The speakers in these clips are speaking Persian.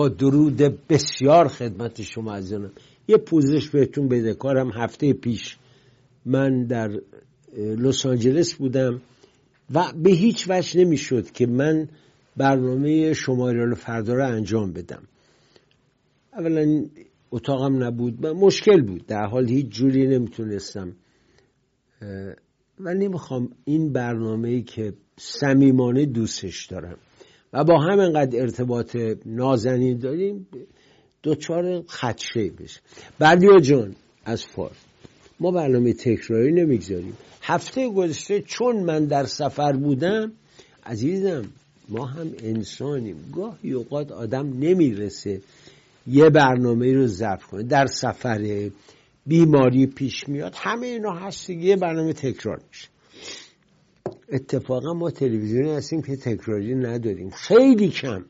با درود بسیار خدمت شما عزیزانم. یه پوزش بهتون بده. کارم هفته پیش من در لس آنجلس بودم و به هیچ وجه نمی‌شد که من برنامه شما ایران فردا رو انجام بدم. اولا اتاقم نبود مشکل بود. در حال هیچ جوری نمی‌تونستم و نمی‌خوام این برنامه ای که صمیمانه دوستش دارم. و با هم انقدر ارتباط نازنین داریم دوچار خدشه بشه. بردیا جان از فارس. ما برنامه تکراری نمی‌گذاریم. هفته گذشته چون من در سفر بودم عزیزم ما هم انسانیم. گاهی اوقات آدم نمی‌رسه یه برنامه رو ضبط کنه. در سفر بیماری پیش میاد همه اینا هست یه برنامه تکرار میشه. اتفاقا ما تلویزیونی هستیم که تکراری نداریم. خیلی کم.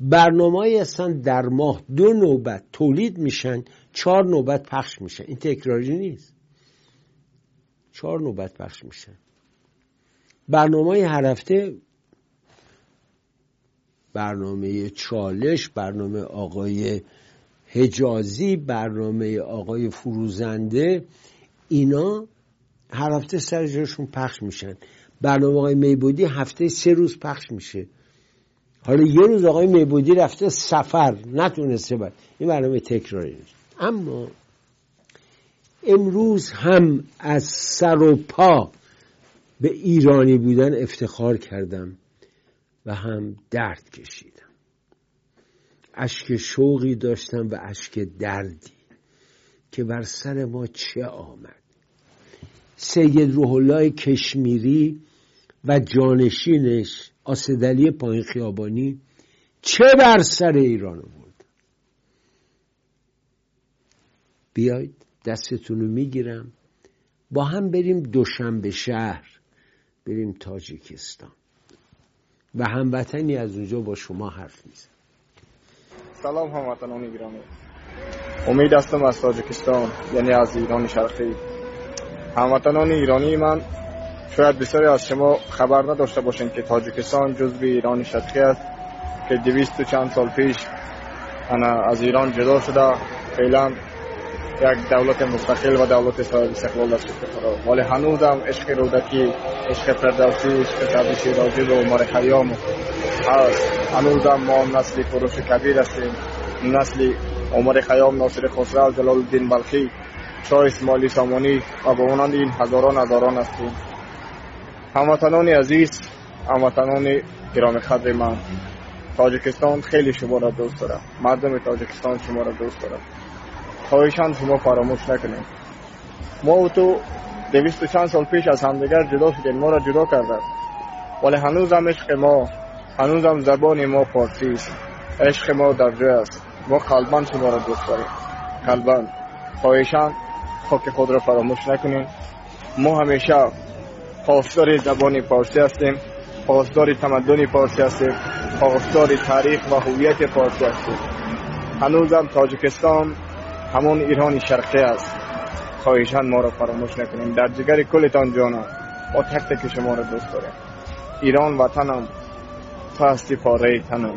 برنامه هستن در ماه دو نوبت تولید میشن چهار نوبت پخش میشن این تکراری نیست. چهار نوبت پخش میشن برنامه هر هفته برنامه چالش برنامه آقای حجازی برنامه آقای فروزنده اینا هر هفته سر جاشون پخش میشن. برنامه آقای میبودی هفته سه روز پخش میشه. حالا یه روز آقای میبودی رفته سفر نتونسته باید این برنامه تکراری اما امروز هم از سر و پا به ایرانی بودن افتخار کردم و هم درد کشیدم. اشک شوقی داشتم و اشک دردی که بر سر ما چه آمد. سید روح الله کشمیری و جانشینش آسدلی پایین خیابانی چه بر سر ایران بود بیاید دستتون رو می‌گیرم. با هم بریم دوشنبه شهر بریم تاجیکستان. و هموطنی از اونجا با شما حرف میزن سلام هموطنان گرامی امید هستم از تاجیکستان یعنی از ایران شرقی. هموطنان ایرانی من شاید بسیاری از شما خبر نداشته باشین که تاجیکستان جزو ایران شرقی است که دویست و چند سال پیش از ایران جدا شده. فعلا یک دولت مستقل و دولت استقلال است. ولی هنوز هم عشق رودکی عشق فردوسی عشق سعد شیرازی و عمر خیام هست. هنوز هم ما نسل فروش کبیر هستیم. نسل عمر خیام ناصر خسرو جلال الدین بلخی شاه اسماعیلی سامانی و به مانند این هزاران هزاران هستیم. هموطنان عزیز هموطنان گرامی قدر من تاجیکستان خیلی شما را دوست دارم. مردم تاجیکستان شما را دوست دارم. خواهشان شما فراموش نکنید ما و تو دویست و چند سال پیش از همدیگر جدا شدیم. ما را جدا کردن. ولی هنوز هم عشق ما هنوز هم زبان ما فارسی است. عشق ما در جای است. ما قلبان شما را دوست داریم. قلبان خواهشان خاک خود را فراموش نکنیم. ما همیشه پاسدار زبان فارسی هستیم پاسدار تمدن فارسی هستیم پاسدار تاریخ و هویت فارسی هستیم. هنوزم تاجیکستان همون ایران شرقی است. خواهشان ما را فراموش نکنیم. در جگر کلتان جانا ما تک تک شما را دوست داریم ایران وطنم تو هستی پاره تنم.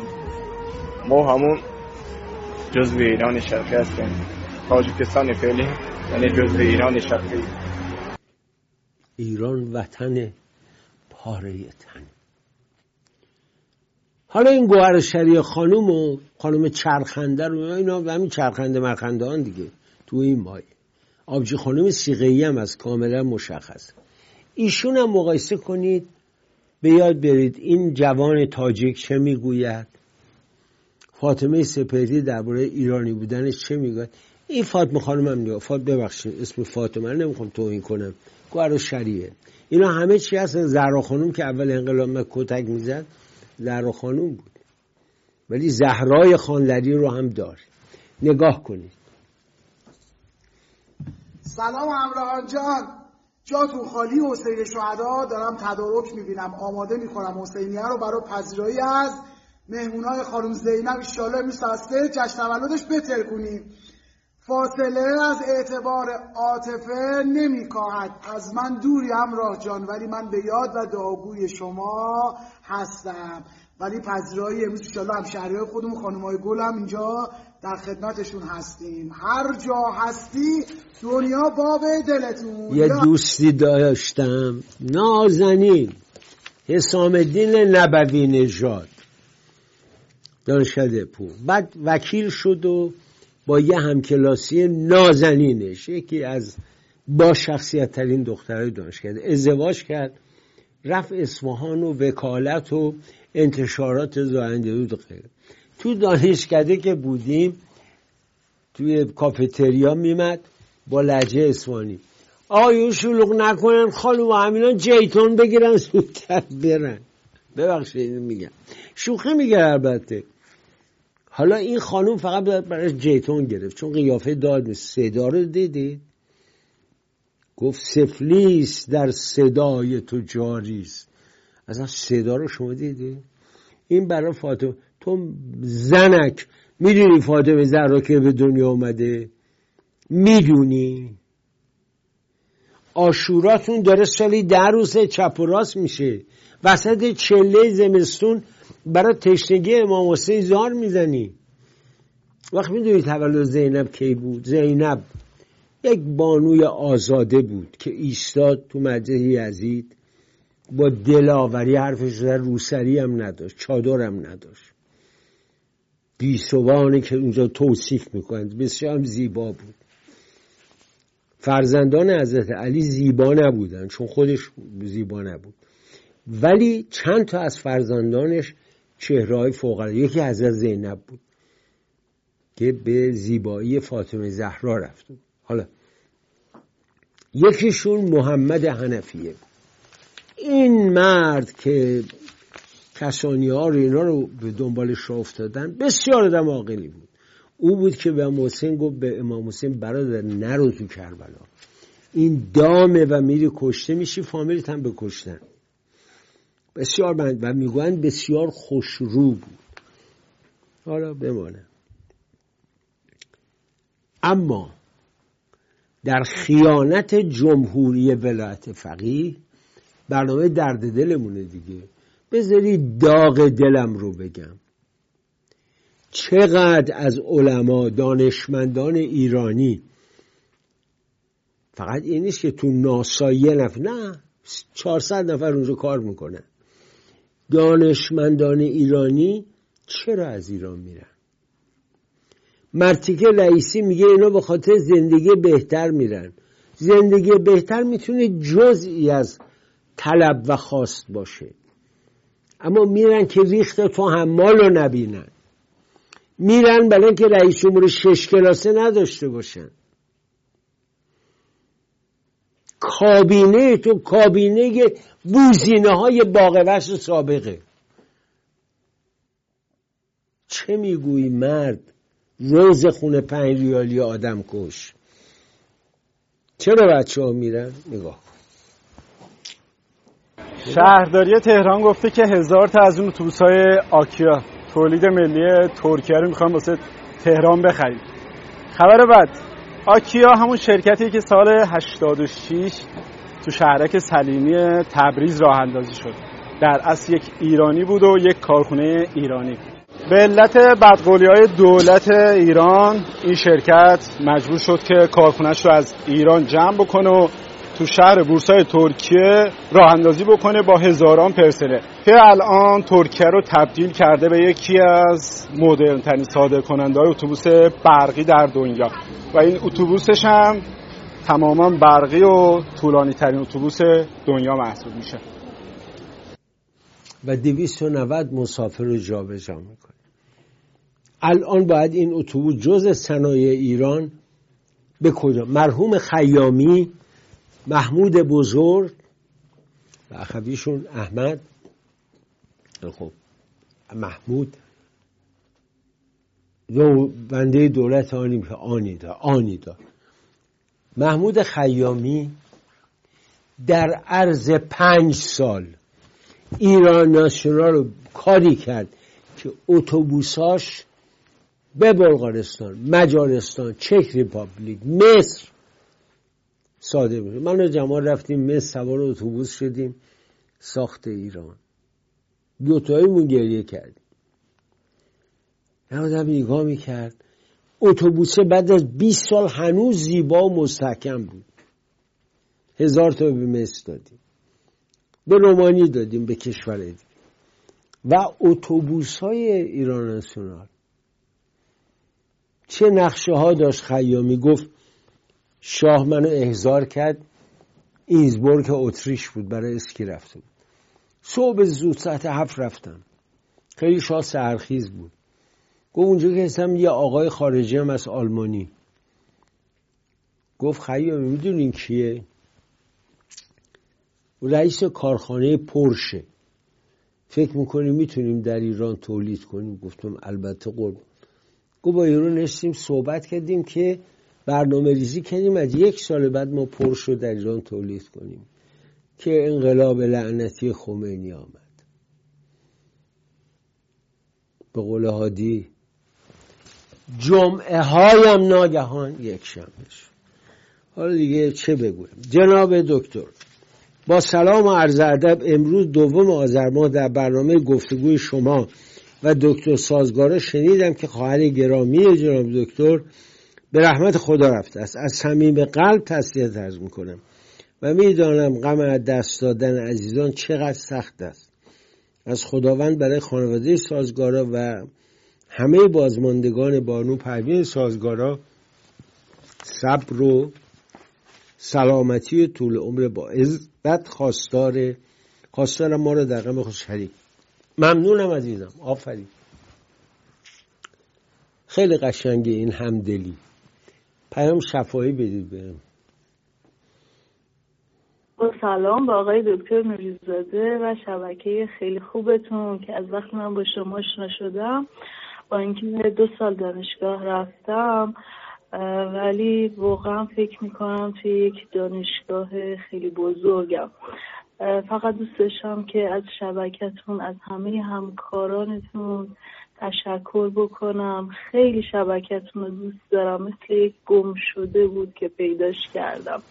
ما همون جزو ایران شرقی هستیم. تاجیکستان فعلی یعنی جزو ایران شرقی. ایران وطن پاره تن. حالا این گوهر شری خانوم و خانوم چرخنده رو اینا همین چرخنده مرخنده هان دیگه تو این مای. آبجی خانوم سیغهی هم از کاملا مشخص. ایشون هم مقایسه کنید به یاد برید این جوان تاجیک چه می‌گوید؟ فاطمه سپهری درباره ایرانی بودنش چه می‌گوید؟ این فاطمه خانم هم فاطمه ببخشید اسم فاطمه رو نمی‌خوام توهین کنم. گوهر شریه اینا همه چی هستن. زهرا خانوم که اول انقلاب کتک می‌زد زهرا خانوم بود. ولی زهرای خانلری رو هم داره نگاه کنید. سلام همراهان جان. جاتون خالی حسین شهدا. دارم تدارک می‌بینم. آماده می‌کنم حسینیه رو برای پذیرایی از مهمونای خانم زینب ایشالا امروز هسته جشن تولدش بتر کنیم فاصله از اعتبار عاطفه نمیکاهد. از من دوری همراه جان ولی من به یاد و دعاگوی شما هستم. ولی پذیرایی امروز انشالله هم شهریهای خودمون خانمای گل هم اینجا در خدمتشون هستیم. هر جا هستی دنیا باب دلتون. یه دوستی داشتم. نازنین. حسام الدین نبوی نژاد. دانشکده پور. بعد وکیل شد و با یه همکلاسی نازنینش. یکی از با شخصیت ترین دخترای دانشکده ازدواج کرد رفت اصفهان و وکالت و انتشارات زاینده بود غیره. تو دانشکده که بودیم توی کافتریا میمد با لجه اسوانی آیون شلوغ نکنن خالو و همینا جیتون بگیرن زودتر برن. ببخشید میگم. شوخی میگه البته. حالا این خانوم فقط برای جیتون گرفت چون قیافه داد صدا رو دیدید؟ گفت سفلیس در صدای تو جاریست اصلا صدا رو شما دیدی این برای فاطمه تو زنک می‌دونی فاطمه زهرا که به دنیا اومده؟ می‌دونی؟ آشوراتون داره سالی در روز چپ و راست میشه. وسط چله زمستون برای تشنگی امام حسین زار می‌زنی. وقت می‌دونی تولد زینب کی بود؟ زینب یک بانوی آزاده بود که ایستاد تو مجلس یزید. با دلاوری حرفش در روسری هم نداشت چادر هم نداشت. بیسوانی که اونجا توصیف می‌کنند بسیار زیبا بود. فرزندان حضرت علی زیبا نبودن چون خودش زیبا نبود. ولی چند تا از فرزندانش چهرهای فوق یکی حضرت زینب بود که به زیبایی فاطمه زهرا رفت. حالا یکیشون محمد حنفیه. این مرد که کسانی ها رو اینا رو به دنبالش افتادن بسیار عاقلی بود. او بود که به امام حسین گفت به امام حسین برادر نرو تو کربلا. این دامه و میری کشته میشی فامیلت هم به کشتن. بسیار بند و می‌گویند بسیار خوشرو بود. حالا بمانه. اما در خیانت جمهوری ولایت فقیه برنامه درد دلمونه دیگه. بذاری داغ دلم رو بگم. چقدر از علما دانشمندان ایرانی فقط این نیست که تو ناسا یه نفر نه 400 نفر اونجا کار می‌کنن. دانشمندان ایرانی چرا از ایران میرن؟ مرتیکه رئیسی میگه اینا به خاطر زندگی بهتر میرن. زندگی بهتر می‌تونه جزئی از طلب و خواست باشه. اما میرن که ریخت تو حمال رو نبینن. میرن برای که رئیس جمهور شش کلاسه نداشته باشن. کابینه تو کابینه بوزینه های باقوش سابقه. چه می‌گویی مرد؟ روز خونه پنج ریالی آدم کش. چرا بچه ها میرن؟ نگاه شهرداری تهران گفته که هزار تا از اون اتوبوس های آکیا. تولید ملی ترکیه رو می‌خوام واسه تهران بخریم. خبر بعد. آکیا همون شرکتی که سال 86 تو شهرک سلیمی تبریز راه اندازی شد. در اصل یک ایرانی بود و یک کارخونه ایرانی. به علت بدقولی های دولت ایران این شرکت مجبور شد که کارخونهش رو از ایران جمع بکنه و تو شهر بورسای ترکیه راه اندازی بکنه با هزاران پرسنل. که الان ترکیه رو تبدیل کرده به یکی از مدرن ترین صادر کننده های اتوبوس برقی در دنیا. و این اتوبوسش هم تماما برقی و طولانی ترین اتوبوس دنیا محسوب میشه. و 290 مسافر رو جابجا می‌کنه. الان باید این اتوبوس جز صنایع ایران به کجا؟ مرحوم خیامی محمود بزرگ و اخویشون احمد. خب. محمود. دو بنده دولت آنی آنی دا آنی دا. محمود خیامی در عرض پنج سال ایران ناسیونال رو کاری کرد که اتوبوساش به بلغارستان مجارستان چک ریپابلیک مصر ساده میشه من و جمال رفتیم مصر سوار اتوبوس شدیم ساخت ایران. دوتاییمون گریه کردیم. آدم نگاه می‌کرد. اتوبوسه بعد از 20 سال هنوز زیبا و مستحکم بود. هزار تا به مصر دادیم. به رومانی دادیم به کشور دیگه. و اتوبوس های ایران نسیونال چه نقشه ها داشت خیامی؟ گفت شاه منو احضار کرد. اینزبورگ اتریش بود برای اسکی بود صبح زود ساعت هفت رفتم. خیلی شاه سرخیز بود. گفت اونجا که هستم یه آقای خارجی هم از آلمانی. گفت خیامی می‌دونین کیه؟ رئیس کارخانه پرشه فکر می‌کنیم می‌تونیم در ایران تولید کنیم؟ گفتم البته قرب. گفت با ایران نشستیم صحبت کردیم که برنامه ریزی کردیم. از یک سال بعد ما پرش رو در ایران تولید کنیم که انقلاب لعنتی خمینی آمد. به قول هادی جمعه هایم ناگهان یک شنبه حالا دیگه چه بگویم؟ جناب دکتر با سلام و عرض ادب امروز دوم آذر ماه در برنامه گفتگوی شما و دکتر سازگارا شنیدم که خواهر گرامی جناب دکتر به رحمت خدا رفته است. از صمیم قلب تسلیت عرض می‌کنم. و می‌دانم غم از دست دادن عزیزان چقدر سخت است. از خداوند برای خانواده سازگارا و همه بازماندگان بانو پروین سازگارا صبر و سلامتی طول عمر با عزت خواستار خواستار ما رو در غم خود شریک. ممنونم عزیزم. آفرین. خیلی قشنگه این همدلی. پیام شفایی بدید بهم با سلام با آقای دکتر نوریزاده و شبکه خیلی خوبتون که از وقتی من با شما آشنا شدم. با اینکه دو سال دانشگاه رفتم ولی واقعا فکر می‌کنم توی یک دانشگاه خیلی بزرگم. فقط دوست داشتم که از شبکتون از همه همکارانتون تشکر بکنم. خیلی شبکتون رو دوست دارم. مثل یک گم شده بود که پیداش کردم.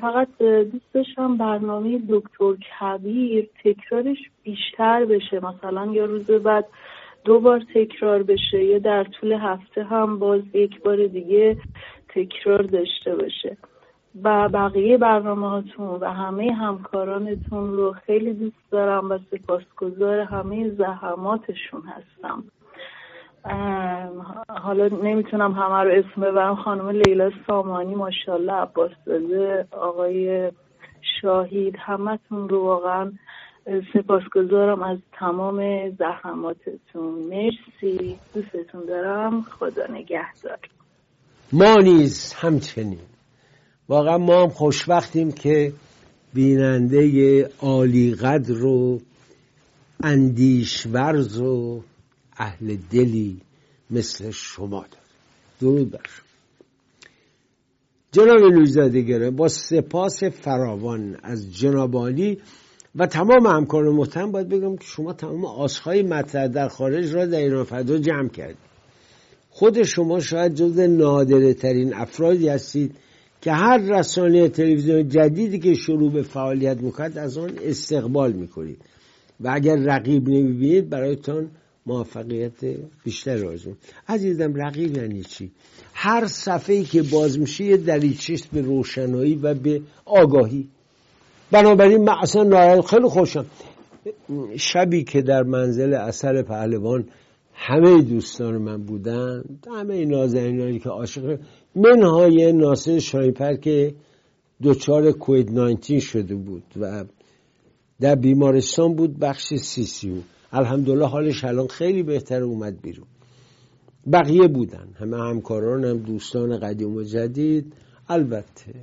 فقط دوست داشتم برنامه دکتر کبیر تکرارش بیشتر بشه. مثلا یا روز بعد دو بار تکرار بشه یا در طول هفته هم باز یک بار دیگه تکرار داشته باشه. و بقیه برنامه هاتون و همه همکارانتون رو خیلی دوست دارم و سپاسگزار همه زحماتشون هستم. حالا نمی‌تونم همه رو اسم ببرم. خانم لیلا سامانی ماشاءالله عباس داده آقای شاهید همتون رو واقعا سپاسگزارم از تمام زحماتتون. مرسی دوستتون دارم. خدا نگهدار. ما نیز همچنین. واقعا ما هم خوشبختیم که بیننده عالی قدر و اندیشورز و اهل دلی مثل شما داره درود بر جناب نوزاده با سپاس فراوان از جنابالی و تمام همکار محترم باید بگم که شما تمام آسهای مطرح در خارج را در ایران فدا جمع کردید. خود شما شاید جز نادره ترین افرادی هستید که هر رسانه تلویزیون جدیدی که شروع به فعالیت می‌کند از آن استقبال می‌کنید. و اگر رقیب نمی‌بینید برایتان موفقیت بیشتر آرزو عزیزم رقیب یعنی چی؟ هر صفحه که باز میشه یه دریچه به روشنایی و به آگاهی؟ بنابراین من اصلا خیلی خوشم. شبی که در منزل اثر پهلوان همه دوستان من بودن همه نازنینانی که عاشق منهای ناصر شایپر که دچار کوید 19 شده بود و در بیمارستان بود بخش سی سی او. الحمدلله حالش الان خیلی بهتر اومد بیرون. بقیه بودن. همه همکارانم دوستان قدیم و جدید. البته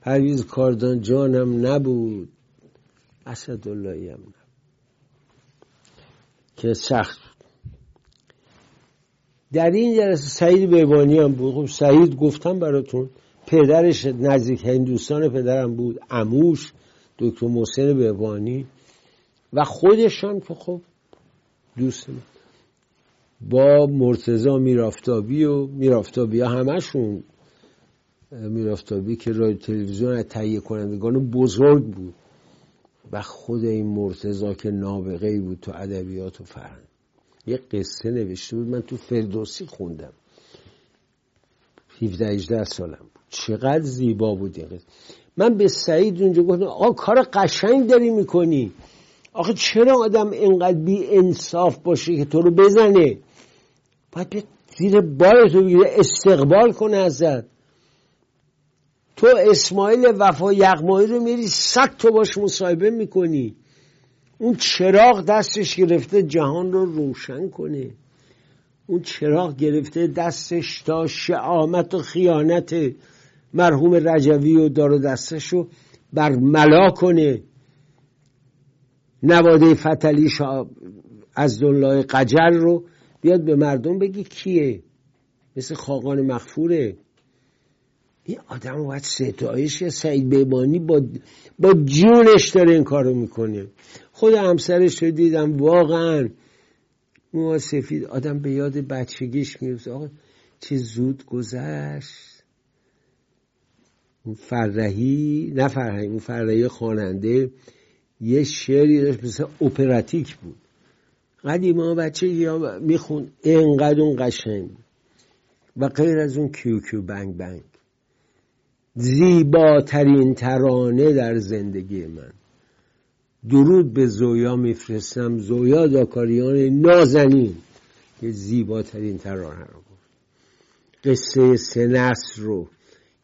پرویز کاردان جانم نبود. اسداللهی هم نبود. که سخت در این جلسه سعید بیوانی هم بود. خب سعید گفتم براتون پدرش نزدیک هندوستان پدرم بود اموش دکتر محسن بیوانی و خودشان که خب دوست با مرتزا میرافتابی و میرافتابی ها همشون میرافتابی که رادیو تلویزیون از تهیه کنندگان بزرگ بود. و خود این مرتزا که نابغه بود تو ادبیات و فرهنگ. یه قصه نوشته بود. من تو فردوسی خوندم. 17 18 سالم بود. چقدر زیبا بود این قصه. من به سعید اونجا گفتم آقا کار قشنگ داری می‌کنی. آخه چرا آدم اینقدر بی انصاف باشه که تو رو بزنه؟ باید زیر بار تو بگیره استقبال کنه ازت. تو اسماعیل وفا یغمایی رو میری سک تو باش مصاحبه می‌کنی. اون چراغ دستش گرفته جهان رو روشن کنه. اون چراغ گرفته دستش تا شعامت و خیانت مرحوم رجوی و دار و دستش رو بر ملا کنه. نواده فتلی از دنلای قجر رو بیاد به مردم بگی کیه؟ مثل خاقان مغفوره. این آدم باید ستایش سعید بیمانی با, با جونش داره این کارو می‌کنه. خود همسرش رو دیدم واقعا. موها سفید آدم به یاد بچگیش میفته آقا چه زود گذشت. اون فرهی نه فرهی اون فرهی خواننده یه شعری داشت مثل اپراتیک بود. قدیما بچه یا میخون اینقدر اون قشنگ و غیر از اون کیو کیو بنگ بنگ. زیباترین ترانه در زندگی من. درود به زویا میفرستم. زویا داکاریان نازنین که زیباترین ترانه رو گفت. قصه سه رو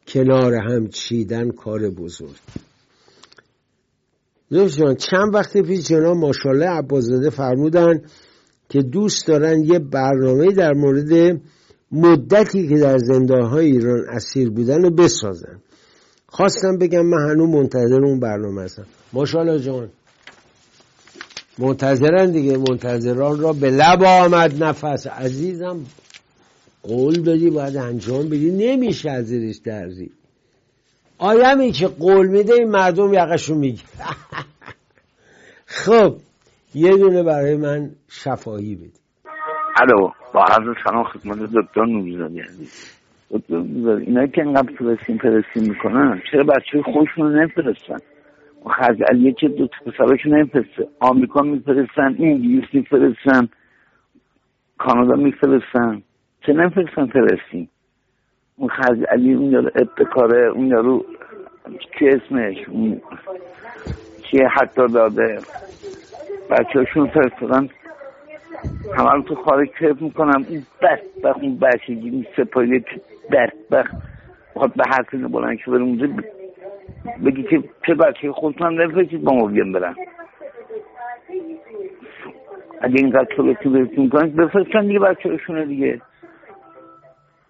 کنار هم چیدن کار بزرگ. جان چند وقت پیش جناب ماشالله عبازاده فرمودن که دوست دارن یه برنامه در مورد مدتی که در های ایران اسیر بودن رو بسازن. خواستم بگم من هنوز منتظر اون برنامه هستم. ماشالله جان. منتظرن دیگه منتظران را به لب آمد نفس. عزیزم قول دادی باید انجام بدی. نمیشه از زیرش درزی. آدمی که قول میده این مردم یقشو میگه. خب یه دونه برای من شفاهی بدی. الو با عرض سلام خدمت دکتر نوریزادی عزیز. اینا که انقدر پرسیم پرسیم می‌کنن چرا بچه خودشون رو نفرستن علیه که دو پسراشون نمیفرسته. آمریکا میفرستن انگلیس میفرستن کانادا میفرستن. چه نمیفرستن فرستیم اون خرج علی اون یارو ابتکاره اون یارو چه اسمش؟ اون چیه حتی داده؟ بچه هاشون فرستادن. همه رو تو خارج کیف می‌کنم این بخ اون بچگی سپاهی بخ بخواد به حرف بلند که اونجا. بگی که چه بچه خودتون هم نفرستید با ما بیان برن. اگه اینقدر تو برسیم می‌کنن بفرستن دیگه بچه هاشونه دیگه.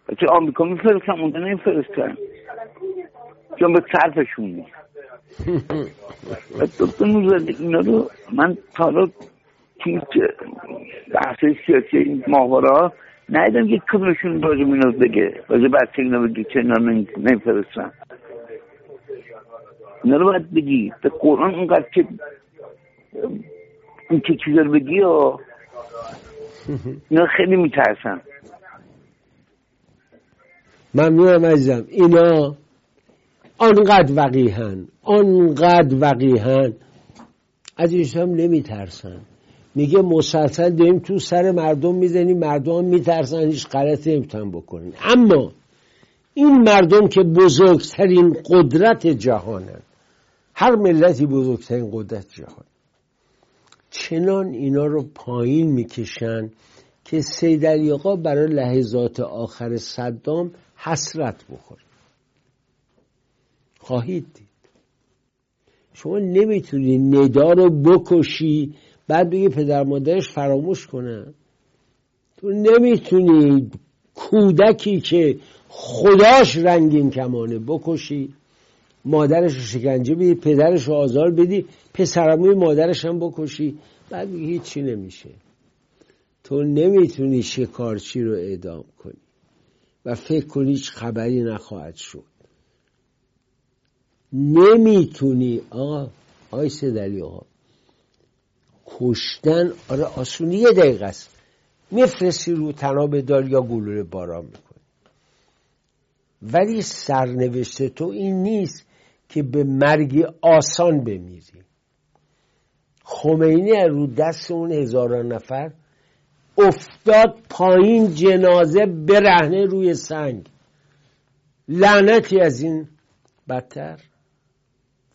بچه آمریکا میفرستن اونجا نمیفرستن. چون به صرفشون نیست دکتر اینا رو من تا حالا توی بحث سیاسی این ماهواره ندیدم یک کمشون راجع اینو بگه. راجع بچه اینا بگه چه اینا نمیفرستن. اینا رو باید بگی به قرآن اونقدر که این که چیزا رو بگی و اینا خیلی میترسن. ممنونم عزیزم. اینا آنقدر وقیهن آنقدر وقیهن از هم نمیترسن. میگه مسلسل داریم تو سر مردم می‌زنیم مردم میترسن هیچ غلطی نمی‌تونن بکنن. اما این مردم که بزرگترین قدرت جهانن هر ملتی بزرگترین قدرت جهان. چنان اینا رو پایین می‌کشن که سید علی برای لحظات آخر صدام حسرت بخوره. خواهید دید. شما نمی‌تونی ندا رو بکشی بعد بگی پدر مادرش فراموش کنن تو نمی‌تونی کودکی که خداش رنگین کمانه بکشی. مادرش رو شکنجه بدی پدرش رو آزار بدی پسرموی مادرش هم بکشی. بعد هیچی نمیشه. تو نمی‌تونی شکارچی رو اعدام کنی. و فکر کنی هیچ خبری نخواهد شد. نمی‌تونی. آقا آی سدلی آقا. کشتن آره آسونی یه دقیقه است. میفرستی رو تناب دار یا گلوله باران می‌کنی. ولی سرنوشت تو این نیست. که به مرگ آسان بمیری. خمینی رو دست اون هزاران نفر افتاد پایین جنازه برهنه روی سنگ. لعنتی از این بدتر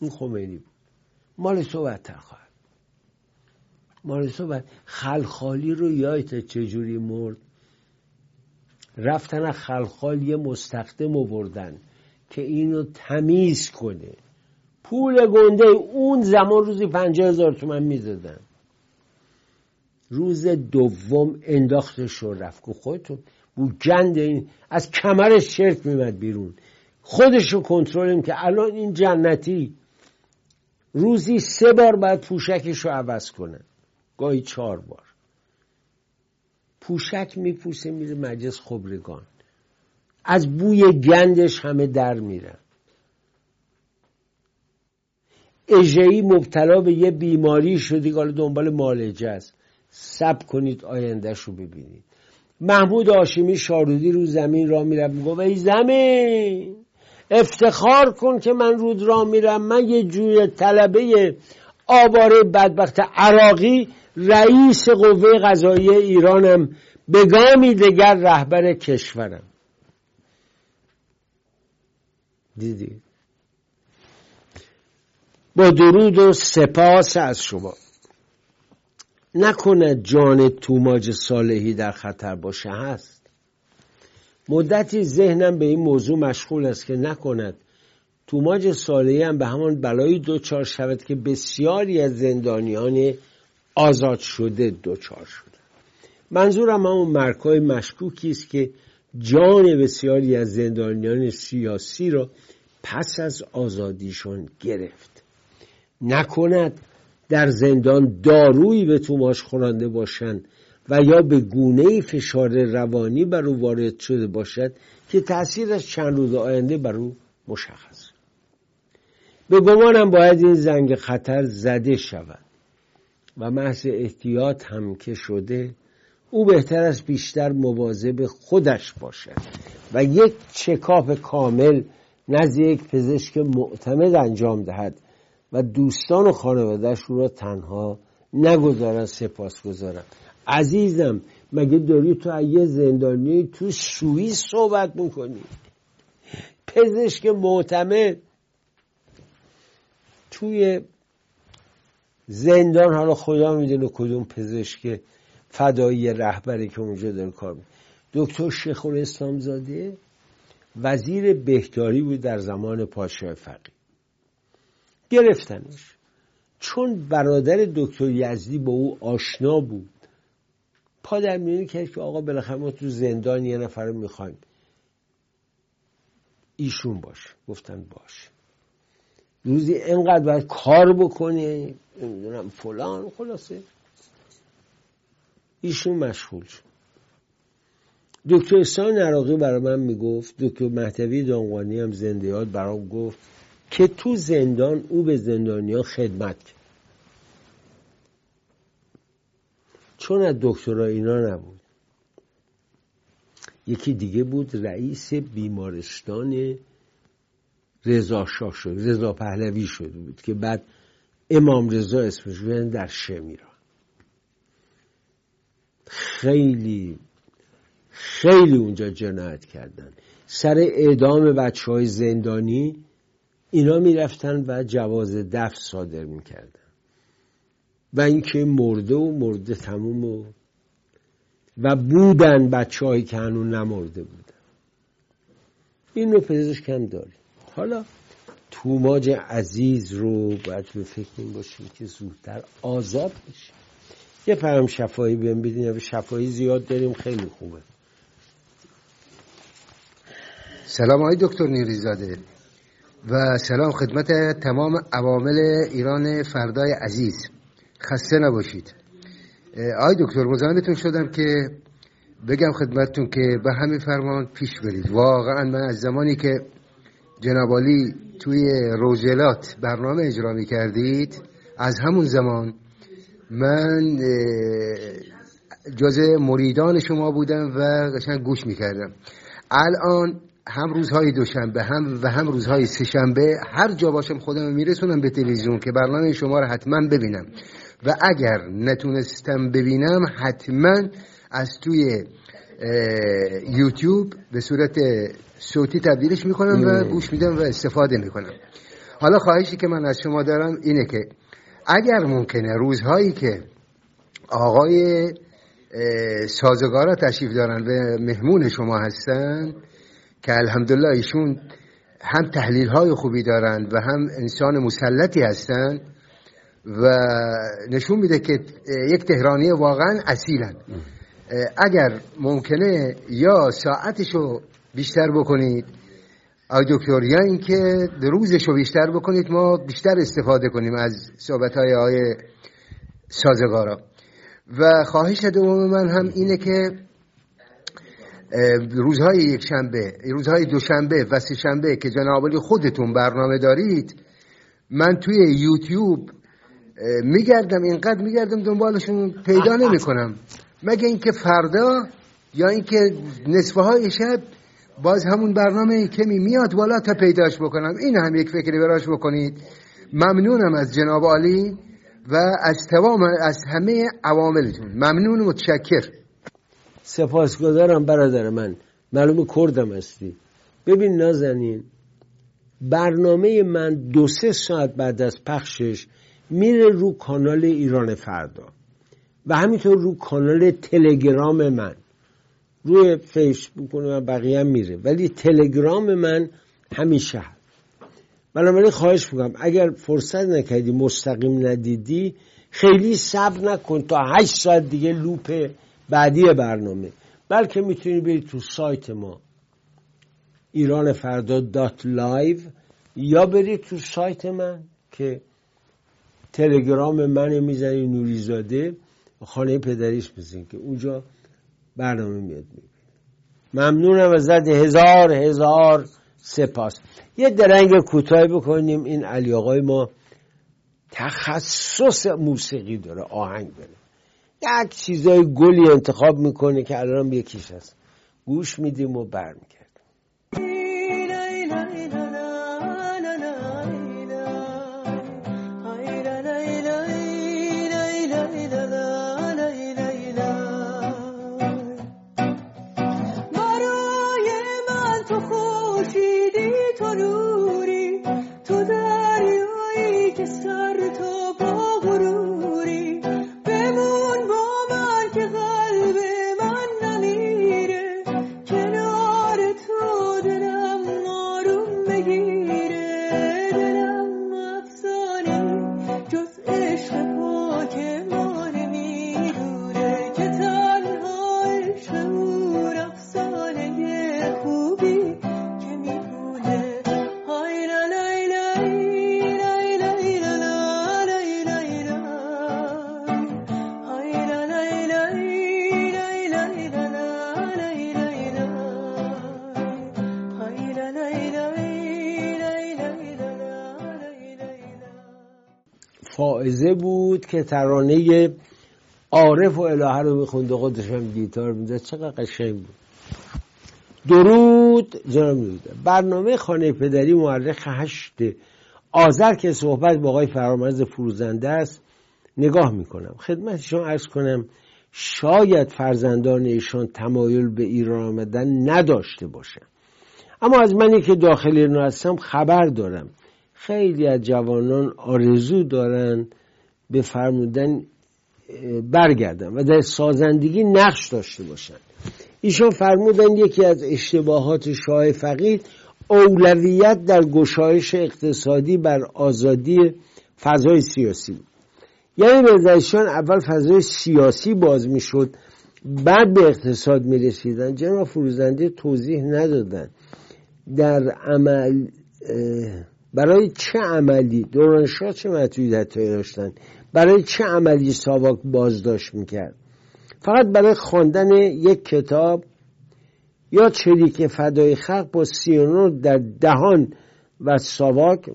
این خمینی بود. مال تو بدتر خواهد. مال تو بد خلخالی رو یایت چجوری مرد؟ رفتن خلخال یه مستخدم بردن که اینو تمیز کنه. پول گنده اون زمان روزی پنجاه هزار تومن روز دوم انداختش رو رفت. که خودتون بو گند این از کمرش شرک میمد بیرون. خودش رو کنترل که الان این جنتی روزی سه بار باید پوشکش رو عوض کنه. گاهی چهار بار. پوشک میپوسه میره مجلس خبرگان. از بوی گندش همه در میرن اجهی مبتلا به یه بیماری شدی که دنبال مالجه است. سب کنید آیندهش رو ببینید. محمود آشمی شارودی رو زمین را میرم میگو ای زمین افتخار کن که من رود را میرم. من یه جوی طلبه آواره بدبخت عراقی رئیس قوه قضایی ایرانم. به گامی دگر رهبر کشورم. دیدی؟ با درود و سپاس از شما. نکند جان توماج صالحی در خطر باشه هست. مدتی ذهنم به این موضوع مشغول است که نکند. توماج صالحی هم به همان بلایی دوچار شود که بسیاری از زندانیان آزاد شده دوچار شده. منظورم همون مرکای مشکوکی است که جان بسیاری از زندانیان سیاسی را پس از آزادیشون گرفت. نکند در زندان دارویی به توماش خورانده باشند و یا به گونه فشار روانی بر او وارد شده باشد که تاثیرش چند روز آینده بر او مشخص. به گمانم باید این زنگ خطر زده شود و محض احتیاط هم که شده او بهتر از بیشتر مواظب خودش باشد و یک چکاپ کامل نزد یک پزشک معتمد انجام دهد و دوستان و خانوادهش رو را تنها نگذارن سپاس گذارن عزیزم مگه داری تو یه زندانی تو سوئیس صحبت می‌کنی؟ پزشک معتمد توی زندان حالا خدا می‌دونه کدوم پزشک فدایی رهبری که اونجا داره کار می‌کنه. دکتر شیخ الاسلام زاده وزیر بهداری بود در زمان پادشاه فقی گرفتنش. چون برادر دکتر یزدی با او آشنا بود پا در کرد که آقا بالاخره ما تو زندان یه نفر رو می‌خوایم. ایشون باش گفتن باش روزی انقدر باید کار بکنه نمی‌دونم فلان خلاصه. ایشون مشغول شد. دکتر اسان عراقی برای من می‌گفت دکتر مهدوی دانقانی هم زنده یاد برام گفت که تو زندان او به زندانیا خدمت کرد. چون از دکترا اینا نبود. یکی دیگه بود رئیس بیمارستان رضا شاه شد رضا پهلوی شده بود که بعد امام رضا اسمش در شمیران. خیلی خیلی اونجا جنایت کردن. سر اعدام بچه های زندانی اینا می‌رفتن و جواز دفع صادر می‌کردن. و اینکه مرده و مرده تموم و و بودن بچه که هنون نمرده بودن. این رو پزشک هم داریم. حالا توماج عزیز رو باید به فکر این باشیم که زودتر آزاد بشه. یه پرم شفایی بهم بدین شفایی زیاد داریم خیلی خوبه. سلام آقای دکتر نیریزاده و سلام خدمت تمام عوامل ایران فردای عزیز. خسته نباشید. آقای دکتر مزاحمتون شدم که بگم خدمتتون که به همین فرمان پیش برید. واقعا من از زمانی که جنابالی توی روزلات برنامه اجرا می کردید از همون زمان من جز مریدان شما بودم و قشنگ گوش می کردم الان هم روزهای دوشنبه هم و هم روزهای سهشنبه هر جا باشم خودم میرسونم به تلویزیون که برنامه شما رو حتما ببینم. و اگر نتونستم ببینم حتما از توی یوتیوب به صورت صوتی تبدیلش می‌کنم و گوش میدم و استفاده می‌کنم. حالا خواهشی که من از شما دارم اینه که اگر ممکنه روزهایی که آقای سازگارا تشریف دارن و مهمون شما هستن که الحمدلله ایشون هم تحلیل های خوبی دارن و هم انسان مسلطی هستن و نشون میده که یک تهرانی واقعا اصیلن. اگر ممکنه یا ساعتشو بیشتر بکنید آی دکتر اینکه روزشو بیشتر بکنید ما بیشتر استفاده کنیم از صحبت های آقای سازگارا. و خواهش دوم من هم اینه که روزهای یک شنبه روزهای دوشنبه و سه شنبه که جناب خودتون برنامه دارید من توی یوتیوب میگردم اینقدر میگردم دنبالشون پیدا نمی کنم مگه اینکه فردا یا اینکه نصفه های شب باز همون برنامه کمی میاد بالا تا پیداش بکنم. این هم یک فکری براش بکنید. ممنونم از جناب عالی و از تمام از همه عواملتون. ممنون و متشکر. سپاسگزارم برادر من. معلوم کردم هستی. ببین نازنین برنامه من دو سه ساعت بعد از پخشش میره رو کانال ایران فردا و همینطور رو کانال تلگرام من. روی فیسبوک و بقیه هم میره. ولی تلگرام من همیشه هست بنابراین خواهش می‌کنم اگر فرصت نکردی مستقیم ندیدی خیلی صبر نکن تا هشت ساعت دیگه loop بعدی برنامه. بلکه می‌تونی بری تو سایت ما ایران فردا dot live یا بری تو سایت من که تلگرام من می‌زنی نوریزاده خانه پدریش بزنی که اونجا برنامه میاد می‌بینی ممنونم ازت هزار هزار سپاس. یه درنگ کوتاهی بکنیم. این علی آقای ما تخصص موسیقی داره آهنگ داره. یک چیزای گلی انتخاب می‌کنه که الان یکیش هست. گوش میدیم و برمیگردیم. که ترانه عارف و الهه رو می‌خوند و خودش هم گیتار می‌زد. چقدر قشنگ بود. درود جناب برنامه خانه پدری مورخ هشت آذر که صحبت با آقای فرامرز فروزنده است نگاه می‌کنم. خدمت شما ارز کنم شاید فرزندان ایشان تمایل به ایران آمدن نداشته باشن اما از منی که داخل ایران هستم خبر دارم. خیلی از جوانان آرزو دارن به فرمودن برگردن و در سازندگی نقش داشته باشن. ایشان فرمودن یکی از اشتباهات شاه فقید اولویت در گشایش اقتصادی بر آزادی فضای سیاسی بود. یعنی به اول فضای سیاسی باز می‌شد بعد به اقتصاد می رسیدن جناب فروزنده توضیح ندادن در عمل برای چه عملی؟ دوران شاه چه محدودیت داشتن؟ برای چه عملی ساواک بازداشت می‌کرد؟ فقط برای خواندن یک کتاب یا چریک فدای خلق با سیانور در دهان و ساواک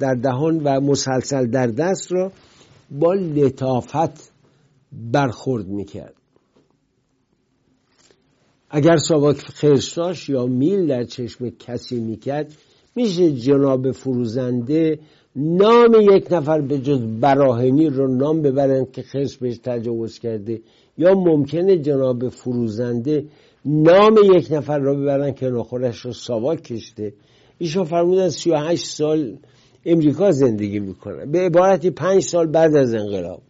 در دهان و مسلسل در دست را با لطافت برخورد می‌کرد. اگر ساواک خرساش یا میل در چشم کسی می‌کرد میشه جناب فروزنده نام یک نفر به جز براهنی رو نام ببرن که خرس بهش تجاوز کرده؟ یا ممکنه جناب فروزنده نام یک نفر رو ببرن که نخورش رو ساواک کشته؟ ایشون فرمودن 38 سال امریکا زندگی می‌کنن به عبارتی پنج سال بعد از انقلاب.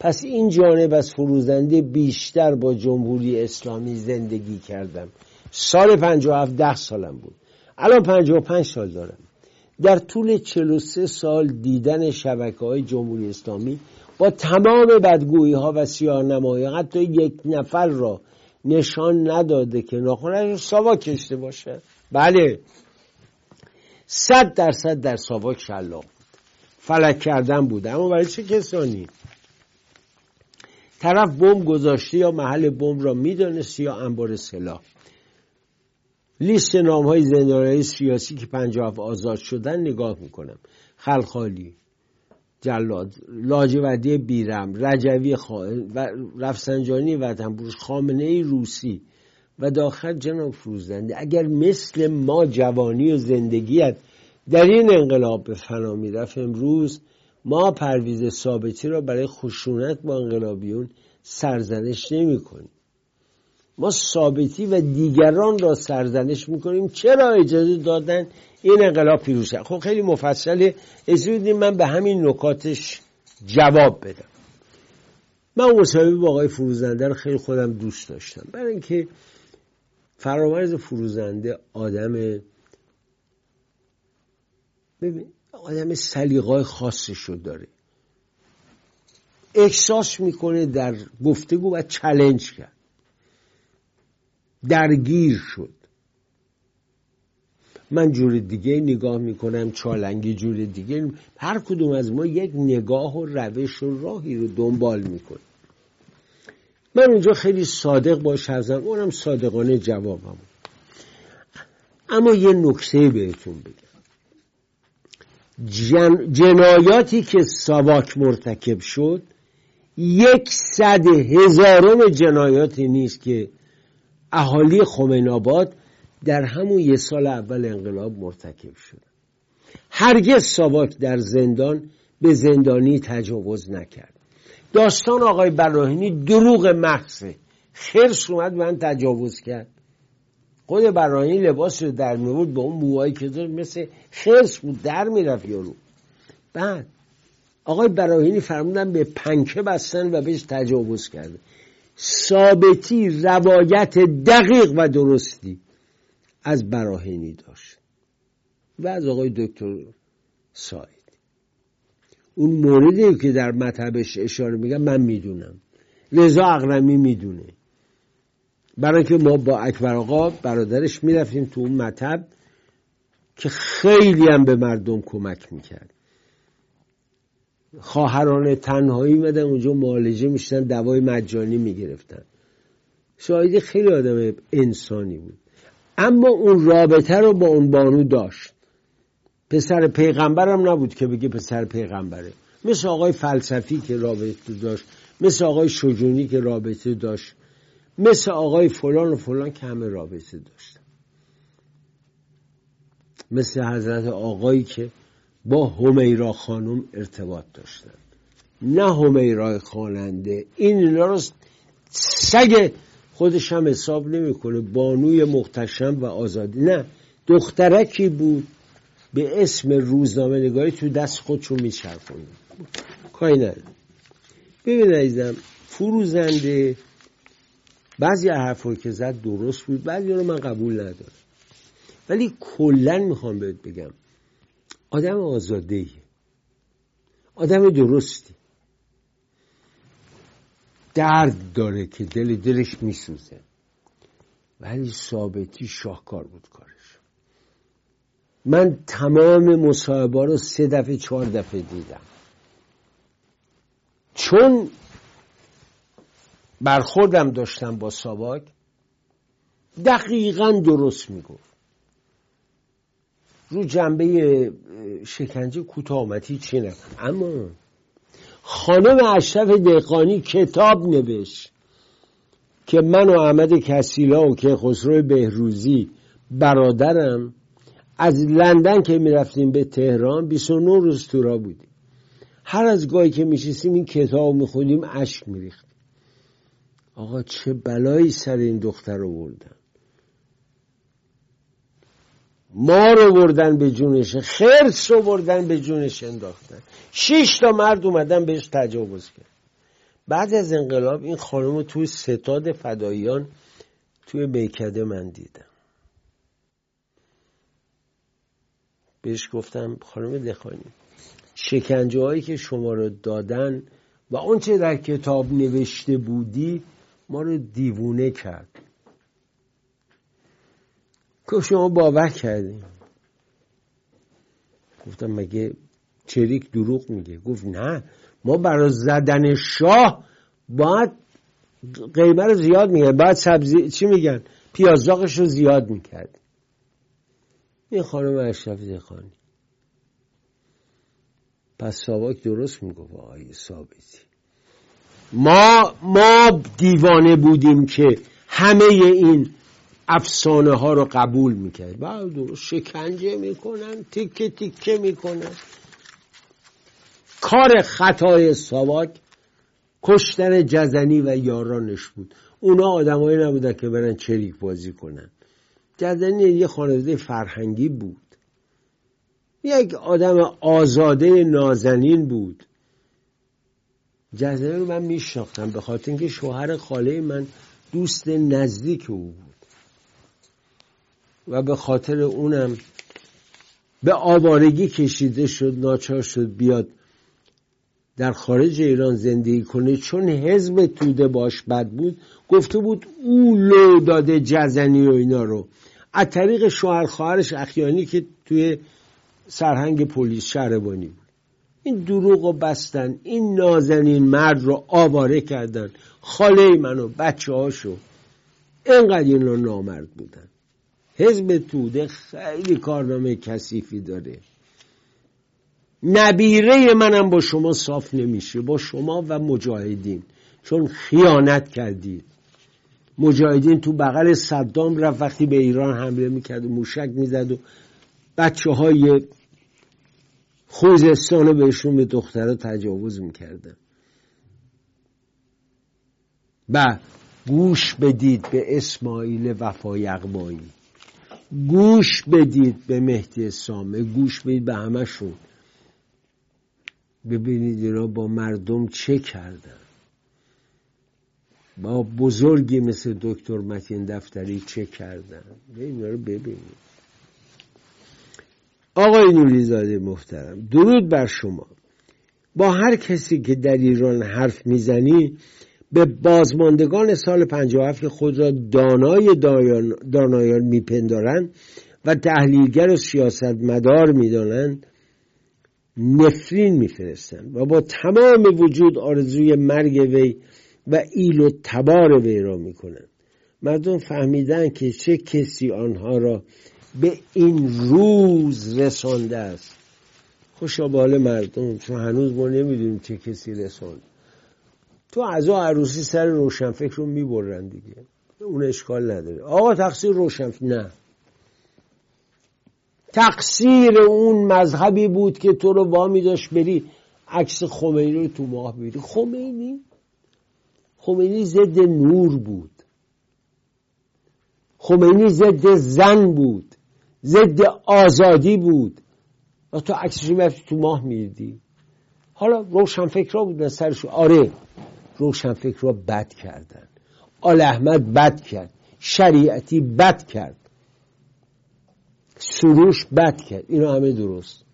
پس این جانب از فروزنده بیشتر با جمهوری اسلامی زندگی کردم. سال 57 ده سالم بود. الان 55 سال دارم در طول 43 سال دیدن شبکه های جمهوری اسلامی با تمام بدگویی ها و سیاه نمایی حتی یک نفر را نشان نداده که ناخونش ساواک کشته باشه. بله. صد درصد در ساواک شلاق بود. فلک کردن بود. اما برای چه کسانی؟ طرف بمب گذاشته یا محل بمب را می‌دانست یا انبار سلاح. لیست نام های زندانهای سیاسی که پنجاه آزاد شدن نگاه می‌کنم. خلخالی جلاد لاجودی بیرم رجوی خائن و رفسنجانی وطنپوش خامنه ای روسی و داخل جناب فروزنده. اگر مثل ما جوانی و زندگیت در این انقلاب به فنا می‌رفت امروز ما پرویز ثابتی را برای خشونت با انقلابیون سرزنش نمی کنیم ما ثابتی و دیگران را سرزنش می‌کنیم. چرا اجازه دادن این انقلاب پیروز خب خیلی مفصله. اجازه من به همین نکاتش جواب بدم. من مصاحبه با آقای فروزنده رو خیلی خودم دوست داشتم. برای اینکه فرامرز فروزنده آدم ببین آدم سلیقای خاصش رو داره. احساس می‌کنه در گفتگو و چلنج کرد. درگیر شد. من جور دیگه نگاه می‌کنم چالنگی جور دیگه هر کدوم از ما یک نگاه و روش و راهی رو دنبال می‌کنیم من اونجا خیلی صادق باش هستم اونم صادقانه جوابم. اما یه نکته بهتون بگم. جن... جنایاتی که ساواک مرتکب شد یک صد هزارم جنایاتی نیست که اهالی خمین آباد در همون یه سال اول انقلاب مرتکب شد هرگز ساواک در زندان به زندانی تجاوز نکرد. داستان آقای براهینی دروغ محضه خرس اومد من تجاوز کرد. خود براهینی لباس رو در میورد به اون موهایی که داشت مثل خرس بود در می‌رفت یارو. بعد آقای براهینی فرمودن به پنکه بستن و بهش تجاوز کرده. ثابتی روایت دقیق و درستی از براهینی داشت. و از آقای دکتر ساید. اون موردی که در مطبش اشاره میگم من می‌دونم. رضا اقرمی می‌دونه. برای که ما با اکبر آقا برادرش می‌رفتیم تو اون مطب که خیلی هم به مردم کمک می‌کرد. خواهران تنهایی میدن اونجا معالجه میشتن دوای مجانی می‌گرفتن. شاهدی خیلی آدم انسانی بود. اما اون رابطه رو با اون بانو داشت. پسر پیغمبرم نبود که بگه پسر پیغمبره. مثل آقای فلسفی که رابطه داشت مثل آقای شجونی که رابطه داشت مثل آقای فلان و فلان که همه رابطه داشتن. مثل حضرت آقایی که با همیرا خانم ارتباط داشتن. نه همیرا خواننده. این رو سگ خودش هم حساب نمی‌کنه. بانوی محتشم و آزادی. نه دخترکی بود. به اسم روزنامه نگاری تو دست خودشون میچرخونه کاری نه ببین عزیزم فروزنده بعضی حرفایی که زد درست بود. بعضی رو من قبول ندارم. ولی کلا می‌خوام بهت بگم. آدم آزاده آدم درستی. درد داره که دل دلش میسوزه. ولی ثابتی شاهکار بود کارش. من تمام مصاحبه رو سه دفعه چهار دفعه دیدم. چون برخوردم داشتم با ساواک دقیقا درست می‌گفت. رو جنبه شکنجه کوتاهمتی چی نه اما خانم اشرف دقانی کتاب نوشت که من و احمد کسیلا و که خسرو بهروزی برادرم از لندن که می‌رفتیم به تهران 29 روز تو را بودیم. هر از گاهی که میشستیم این کتاب می‌خونیم اشک میریخت. آقا چه بلایی سر این دختر رو بردن ما رو بردن به جونش خرس رو بردن به جونش انداختن. شش تا مرد اومدن بهش تجاوز کرد. بعد از انقلاب این خانم رو توی ستاد فداییان توی میکده من دیدم. بهش گفتم خانم دخانی شکنجه هایی که شما رو دادن و آنچه در کتاب نوشته بودی ما رو دیوونه کرد. که شما باور کردیم گفتم مگه چریک دروغ میگه؟ گفت نه. ما برای زدن شاه باید قیمه رو زیاد میگن باید سبزی چی میگن؟ پیازداغش رو زیاد می‌کرد این خانم اشرف زخانی پس ساواک درست می‌گفت آقای ثابتی. ما ما دیوانه بودیم که همه این افسانه ها رو قبول می‌کرد بعد درست شکنجه می‌کنن تیکه تیکه می‌کنن. کار خطای ساواک کشتن جزنی و یارانش بود. اونا آدمایی نبودن که برن چریک بازی کنن. جزنی یه خانواده فرهنگی بود. یک آدم آزاده نازنین بود. جزنی رو من میشناختم به خاطر اینکه شوهر خاله من دوست نزدیک او بود. و به خاطر اونم به آوارگی کشیده شد ناچار شد بیاد در خارج ایران زندگی کنه. چون حزب توده باش بد بود گفته بود او لو داده جزنی و اینا رو. از طریق شوهر خواهرش اخیانی که توی سرهنگ پلیس شهربانی بود. این دروغ رو بستن این نازنین مرد رو آواره کردن. خاله من و بچه هاشو اینقدر اینا نامرد بودن. حزب توده خیلی کارنامه کثیفی داره. نبیره منم با شما صاف نمیشه با شما و مجاهدین. چون خیانت کردید مجاهدین تو بغل صدام رفت وقتی به ایران حمله می‌کرد و موشک می‌زد و بچه های خوزستان رو بهشون به دخترها تجاوز می‌کردن. و گوش بدید به اسماعیل وفای اقبایی. گوش بدید به مهدی سامه گوش بدید به همشون ببینید اینا با مردم چه کردن. با بزرگی مثل دکتر متین دفتری چه کردن. اینا رو ببینید. آقای نوریزاده محترم درود بر شما. با هر کسی که در ایران حرف می‌زنی به بازماندگان سال 57 که خود را دانای دانایان میپندارند و تحلیلگر و سیاست مدار می‌دانند. نفرین میفرستند و با تمام وجود آرزوی مرگ وی و ایل و تبار وی را می‌کنند. مردم فهمیدن که چه کسی آنها را به این روز رسانده است. خوشا مردم چون هنوز ما نمی‌دونیم چه کسی رسانده. تو از عروسی سر روشنفکر رو می‌برن دیگه. اون اشکال نداره. آقا تقصیر روشنفکر نه. تقصیر اون مذهبی بود که تو رو وامی داشت بری عکس خمینی رو تو ماه بری خمینی؟ خمینی ضد نور بود. خمینی ضد زن بود. ضد آزادی بود. و تو عکسش می‌رفتی تو ماه میدی حالا روشن فکرها بودن سرش آره. روشن فکرها بد کردن. آل احمد بد کرد. شریعتی بد کرد. سروش بد کرد. اینا همه درست.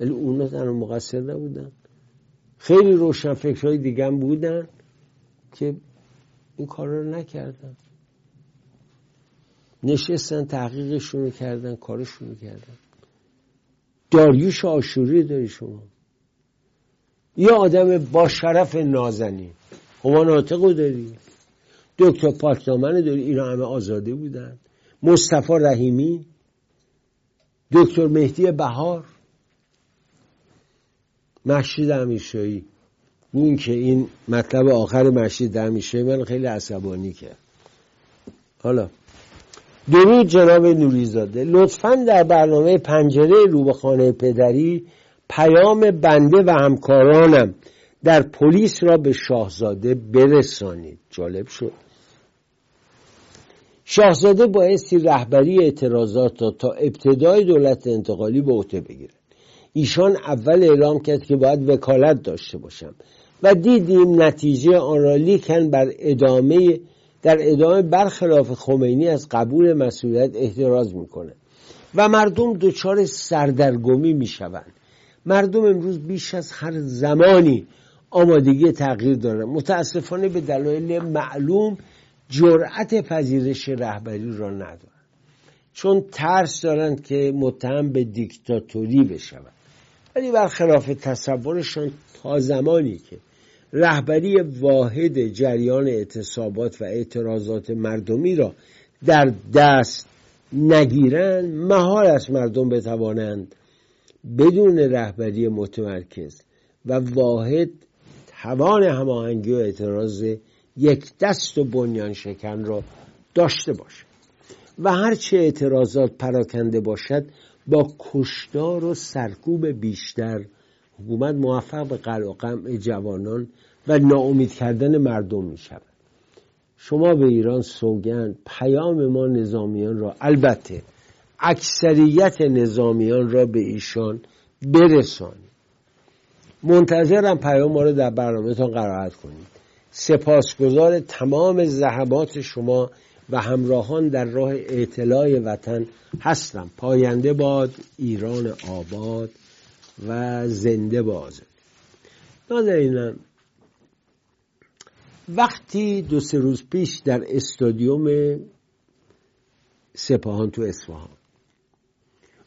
ولی اونا تنها مقصر نبودن. خیلی روشن فکرهای دیگه هم بودن که این کار رو نکردن. نشستن تحقیقشون رو کردن کارشون رو کردن. داریوش آشوری داری شما. یه آدم با شرف نازنین. همان ناطق داری. دکتر پاکدامن داری. اینا همه آزاده بودن. مصطفی رحیمی. دکتر مهدی بهار. محشید امیرشایی اون که این مطلب آخر محشید امیرشایی من خیلی عصبانی کرد. حالا. درود جناب نوریزاده. لطفا در برنامه پنجره رو پدری پیام بنده و همکارانم در پلیس را به شاهزاده برسانید. جالب شد. شاهزاده بایستی رهبری اعتراضات را تا ابتدای دولت انتقالی به عهده بگیرد. ایشان اول اعلام کرد که باید وکالت داشته باشم و دیدیم نتیجه آن را لیکن بر ادامه در ادامه برخلاف خمینی از قبول مسئولیت احتراز می‌کنه و مردم دچار سردرگمی می‌شوند. مردم امروز بیش از هر زمانی آمادگی تغییر دارن. متاسفانه به دلایل معلوم جرأت پذیرش رهبری را ندارن. چون ترس دارند که متهم به دیکتاتوری بشوند. ولی برخلاف تصورشان تا زمانی که رهبری واحد جریان اعتصابات و اعتراضات مردمی را در دست نگیرند محال است مردم بتوانند بدون رهبری متمرکز و واحد توان هماهنگی و اعتراض یک دست و بنیان شکن را داشته باشد. و هرچه اعتراضات پراکنده باشد با کشدار و سرکوب بیشتر حکومت موفق به قلع جوانان و ناامید کردن مردم می شود شما به ایران سوگند پیام ما نظامیان را البته اکثریت نظامیان را به ایشان برسانید منتظرم پیام ما رو در برنامهتان قرائت کنید. سپاسگزار تمام زحمات شما و همراهان در راه اطلاع وطن هستم. پاینده باد ایران آباد و زنده باز نازنینم وقتی دو سه روز پیش در استادیوم سپاهان تو اصفهان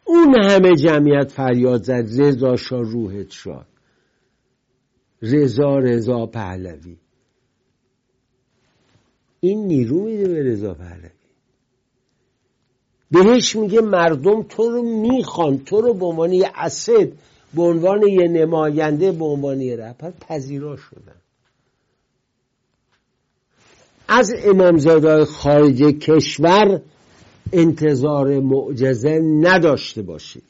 اون همه جمعیت فریاد زد رضا شاه روحت شاد. رضا رضا پهلوی. این نیرو میده به رضا پهلوی. بهش میگه مردم تو رو می‌خوان تو رو به عنوان یه اسد به عنوان یه نماینده به عنوان یه رهبر پذیرا شدن. از امامزاده خارج کشور انتظار معجزه نداشته باشید.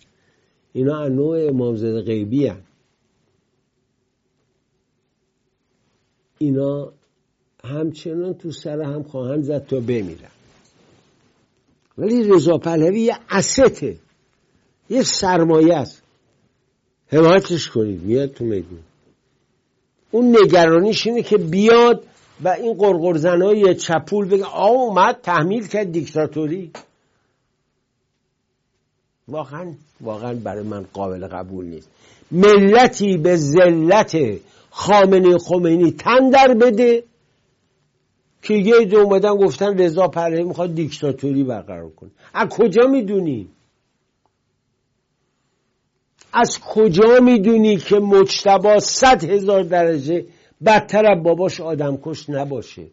اینا نوع امامزاده غیبی هن. اینا همچنان تو سر هم خواهند زد تا بمیرن. ولی رضا پهلوی یه استه یه سرمایه است. حمایتش کنید میاد تو میدون. اون نگرانیش اینه که بیاد و این قرقرزنای چپول بگه آه اومد تحمیل کرد دیکتاتوری. واقعا واقعا برای من قابل قبول نیست. ملتی به ذلت خامنه خمینی تن در بده که یه دو اومدن گفتن رضا پهلوی می‌خواد دیکتاتوری برقرار کنه. از کجا می‌دونی؟ از کجا می‌دونی که مجتبا صد هزار درجه بدتر از باباش آدم کش نباشه؟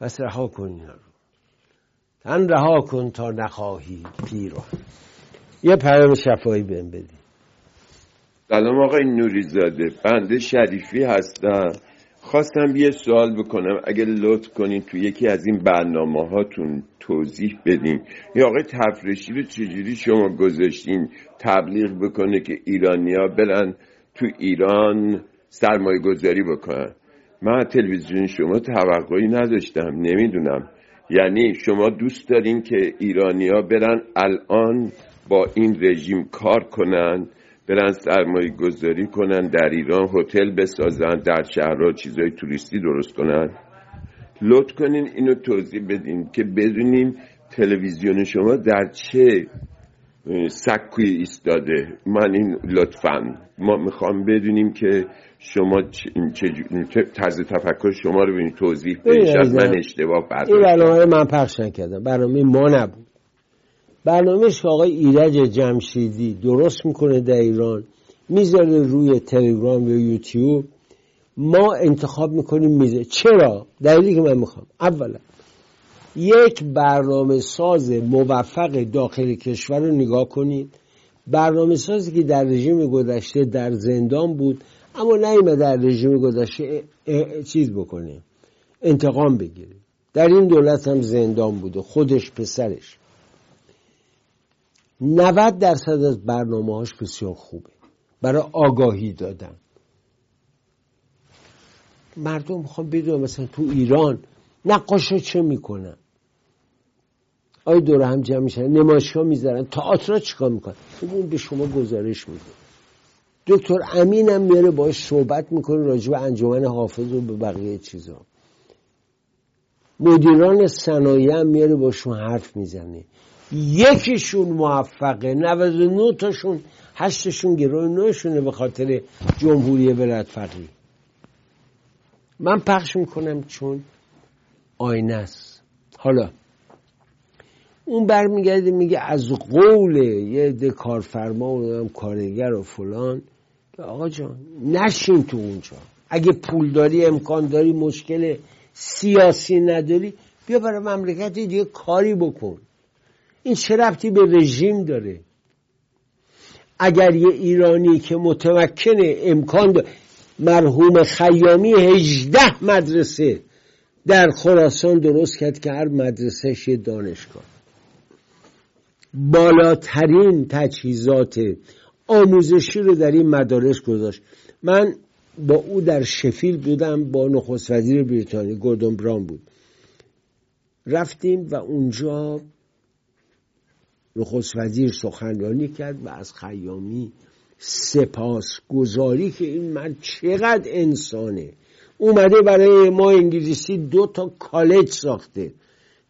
پس رها کن تن رها کن تا نخواهی پیران یه پیام شفایی بهم بدی. سلام آقای نوری زاده بنده شریفی هستم. خواستم یه سوال بکنم. اگه لطف کنین تو یکی از این برنامه هاتون توضیح بدین. یا آقای تفرشی رو چجوری شما گذاشتین تبلیغ بکنه که ایرانیا برن تو ایران سرمایه گذاری بکنن؟ من تلویزیون شما توقعی نداشتم. نمی‌دونم. یعنی شما دوست دارین که ایرانیا برن الان با این رژیم کار کنن برن سرمایه گذاری کنن در ایران هتل بسازن در شهرها چیزای توریستی درست کنن؟ لطف کنین اینو توضیح بدین که بدونیم تلویزیون شما در چه سکوی ایستاده. من این لطفا. ما می‌خوام بدونیم که شما چه طرز تفکر شما رو ببینید توضیح بدید من اشتباه برداشتم این برنامه من پخش نکردم. برنامه ما نبود. برنامهش که آقای ایرج جمشیدی درست می‌کنه در ایران می‌ذاره روی تلگرام یا یوتیوب. ما انتخاب می‌کنیم میزه چرا؟ دلیلی که من می‌خوام. اولا یک برنامه ساز موفق داخل کشور رو نگاه کنید. برنامه سازی که در رژیم گذشته در زندان بود اما نیمه در رژیم گذشته چیز بکنه انتقام بگیره. در این دولت هم زندان بوده خودش پسرش. 90 درصد از برنامه هاش بسیار خوبه. برای آگاهی دادن. مردم می‌خوام بدون مثلا تو ایران نقاشا چه می‌کنن. آیا دور هم جمع میشن نمایشگاه می‌ذارن تئاتر چیکار می‌کنن؟ اون به شما گزارش میده. دکتر امین هم میاره باش صحبت می‌کنه راجع به انجمن حافظ و به بقیه چیزا. مدیران صنایع هم میاره باشون حرف می‌زنه. یکیشون موفقه 99 تاشون هشتشون گروه نوشونه به خاطر جمهوری ولایت فقیه. من پخش می‌کنم چون آینه است. حالا اون برمیگرده میگه از قول یه عده کارفرما و کارگر و فلان آقا جان نشین تو اونجا. اگه پول داری امکان داری مشکل سیاسی نداری بیا برای مملکت دیگه کاری بکن. این چه ربطی به رژیم داره؟ اگر یه ایرانی که متمکنه امکان داره مرحوم خیامی هجده مدرسه در خراسان درست کرد که هر مدرسه دانشگاه. بالاترین تجهیزات آموزشی رو در این مدارس گذاشت. من با او در شفیل بودم با نخست وزیر بریتانیا گوردون بران بود. رفتیم و اونجا نخست وزیر سخنرانی کرد و از خیامی سپاس گذاری که این مرد چقدر انسانه. اومده برای ما انگلیسی دو تا کالج ساخته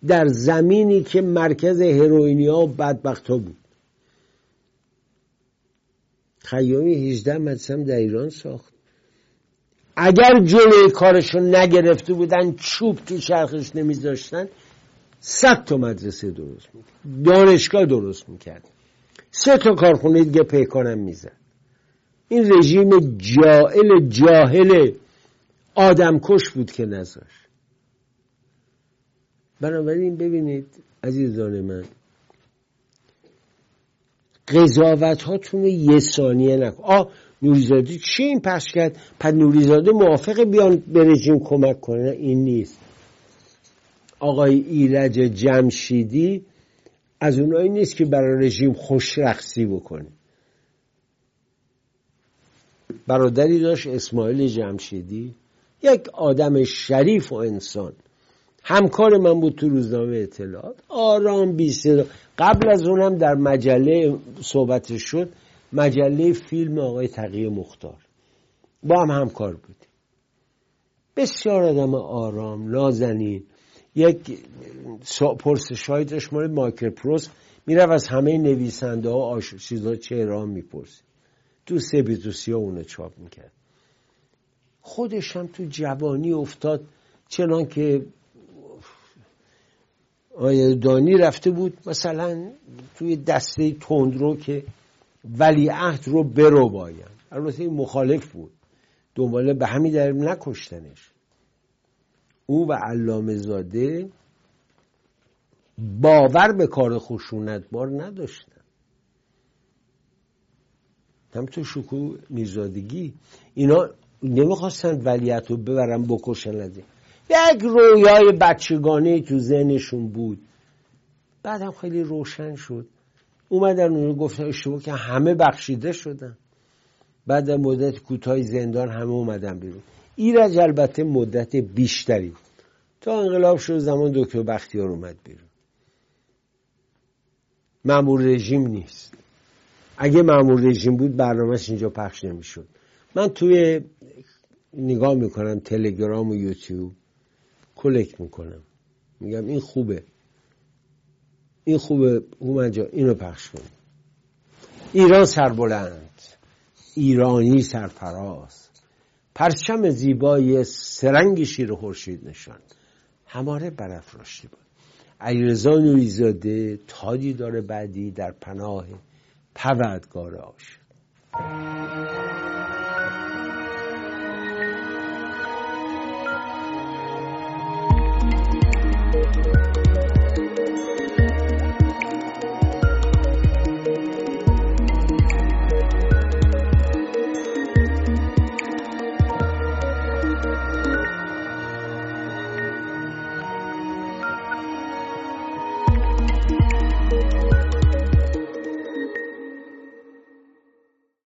در زمینی که مرکز هروئینیا و بدبخت ها بود. خیامی 18 مدرسه در ایران ساخت. اگر جلوی کارشون نگرفته بودن چوب تو چرخش نمیذاشتن صد تا مدرسه درست می‌کرد. دانشگاه درست می‌کرد. سه تا کارخونه دیگه پیکانم می‌زد. این رژیم جائل جاهل آدمکش بود که نذاشت. بنابراین ببینید عزیزان من قضاوت هاتون یه ثانیه نکن. آه نوریزاده چی این پخش کرد؟ پس نوریزاده موافق بیان به رژیم کمک کنه. این نیست. آقای ایرج جمشیدی از اونایی نیست که برای رژیم خوش رخصی بکنه. برادری داشت اسماعیل جمشیدی یک آدم شریف و انسان. همکار من بود تو روزنامه اطلاعات. آرام بی قبل از اونم در مجله صحبت شد مجله فیلم آقای تقیه مختار. با هم همکار بودیم. بسیار آدم آرام نازنین. یک پرسش های داشت مورد مایکل پروس از همه نویسنده ها آش... چیزا چهره می‌پرسید. تو سبیتوسی ها اونو چاپ می‌کرد. خودش هم تو جوانی افتاد چنان که آیه دانی رفته بود مثلا توی دسته تندرو که ولیعهد رو برو باید. البته این مخالف بود. دنباله به همین در نکشتنش. او و علامه زاده باور به کار خشونت بار نداشتن. همطور شکو میرزادگی اینا نمی‌خواستن ولیت رو ببرن بکشن یک رویای بچگانه تو ذهنشون بود. بعدم خیلی روشن شد. اومدن اونو گفتن اشتباه که همه بخشیده شدن. بعد مدت کوتاه زندان همه اومدن بیرون. ایرج البته مدت بیشتری. تا انقلاب شد زمان دکتر بختیار اومد بیرون. معمول رژیم نیست. اگه معمول رژیم بود برنامهش اینجا پخش نمی‌شد. من توی نگاه می‌کنم تلگرام و یوتیوب. کلک می‌کنم. میگم این خوبه. این خوبه. جا. اینو پخش کن. ایران سربلند. ایرانی سرفراز. پرچم زیبای سرنگ شیر خورشید نشان. هماره برافراشته بود. علیرضا نوریزاده تادی داره بعدی در پناه پروردگار عاشق.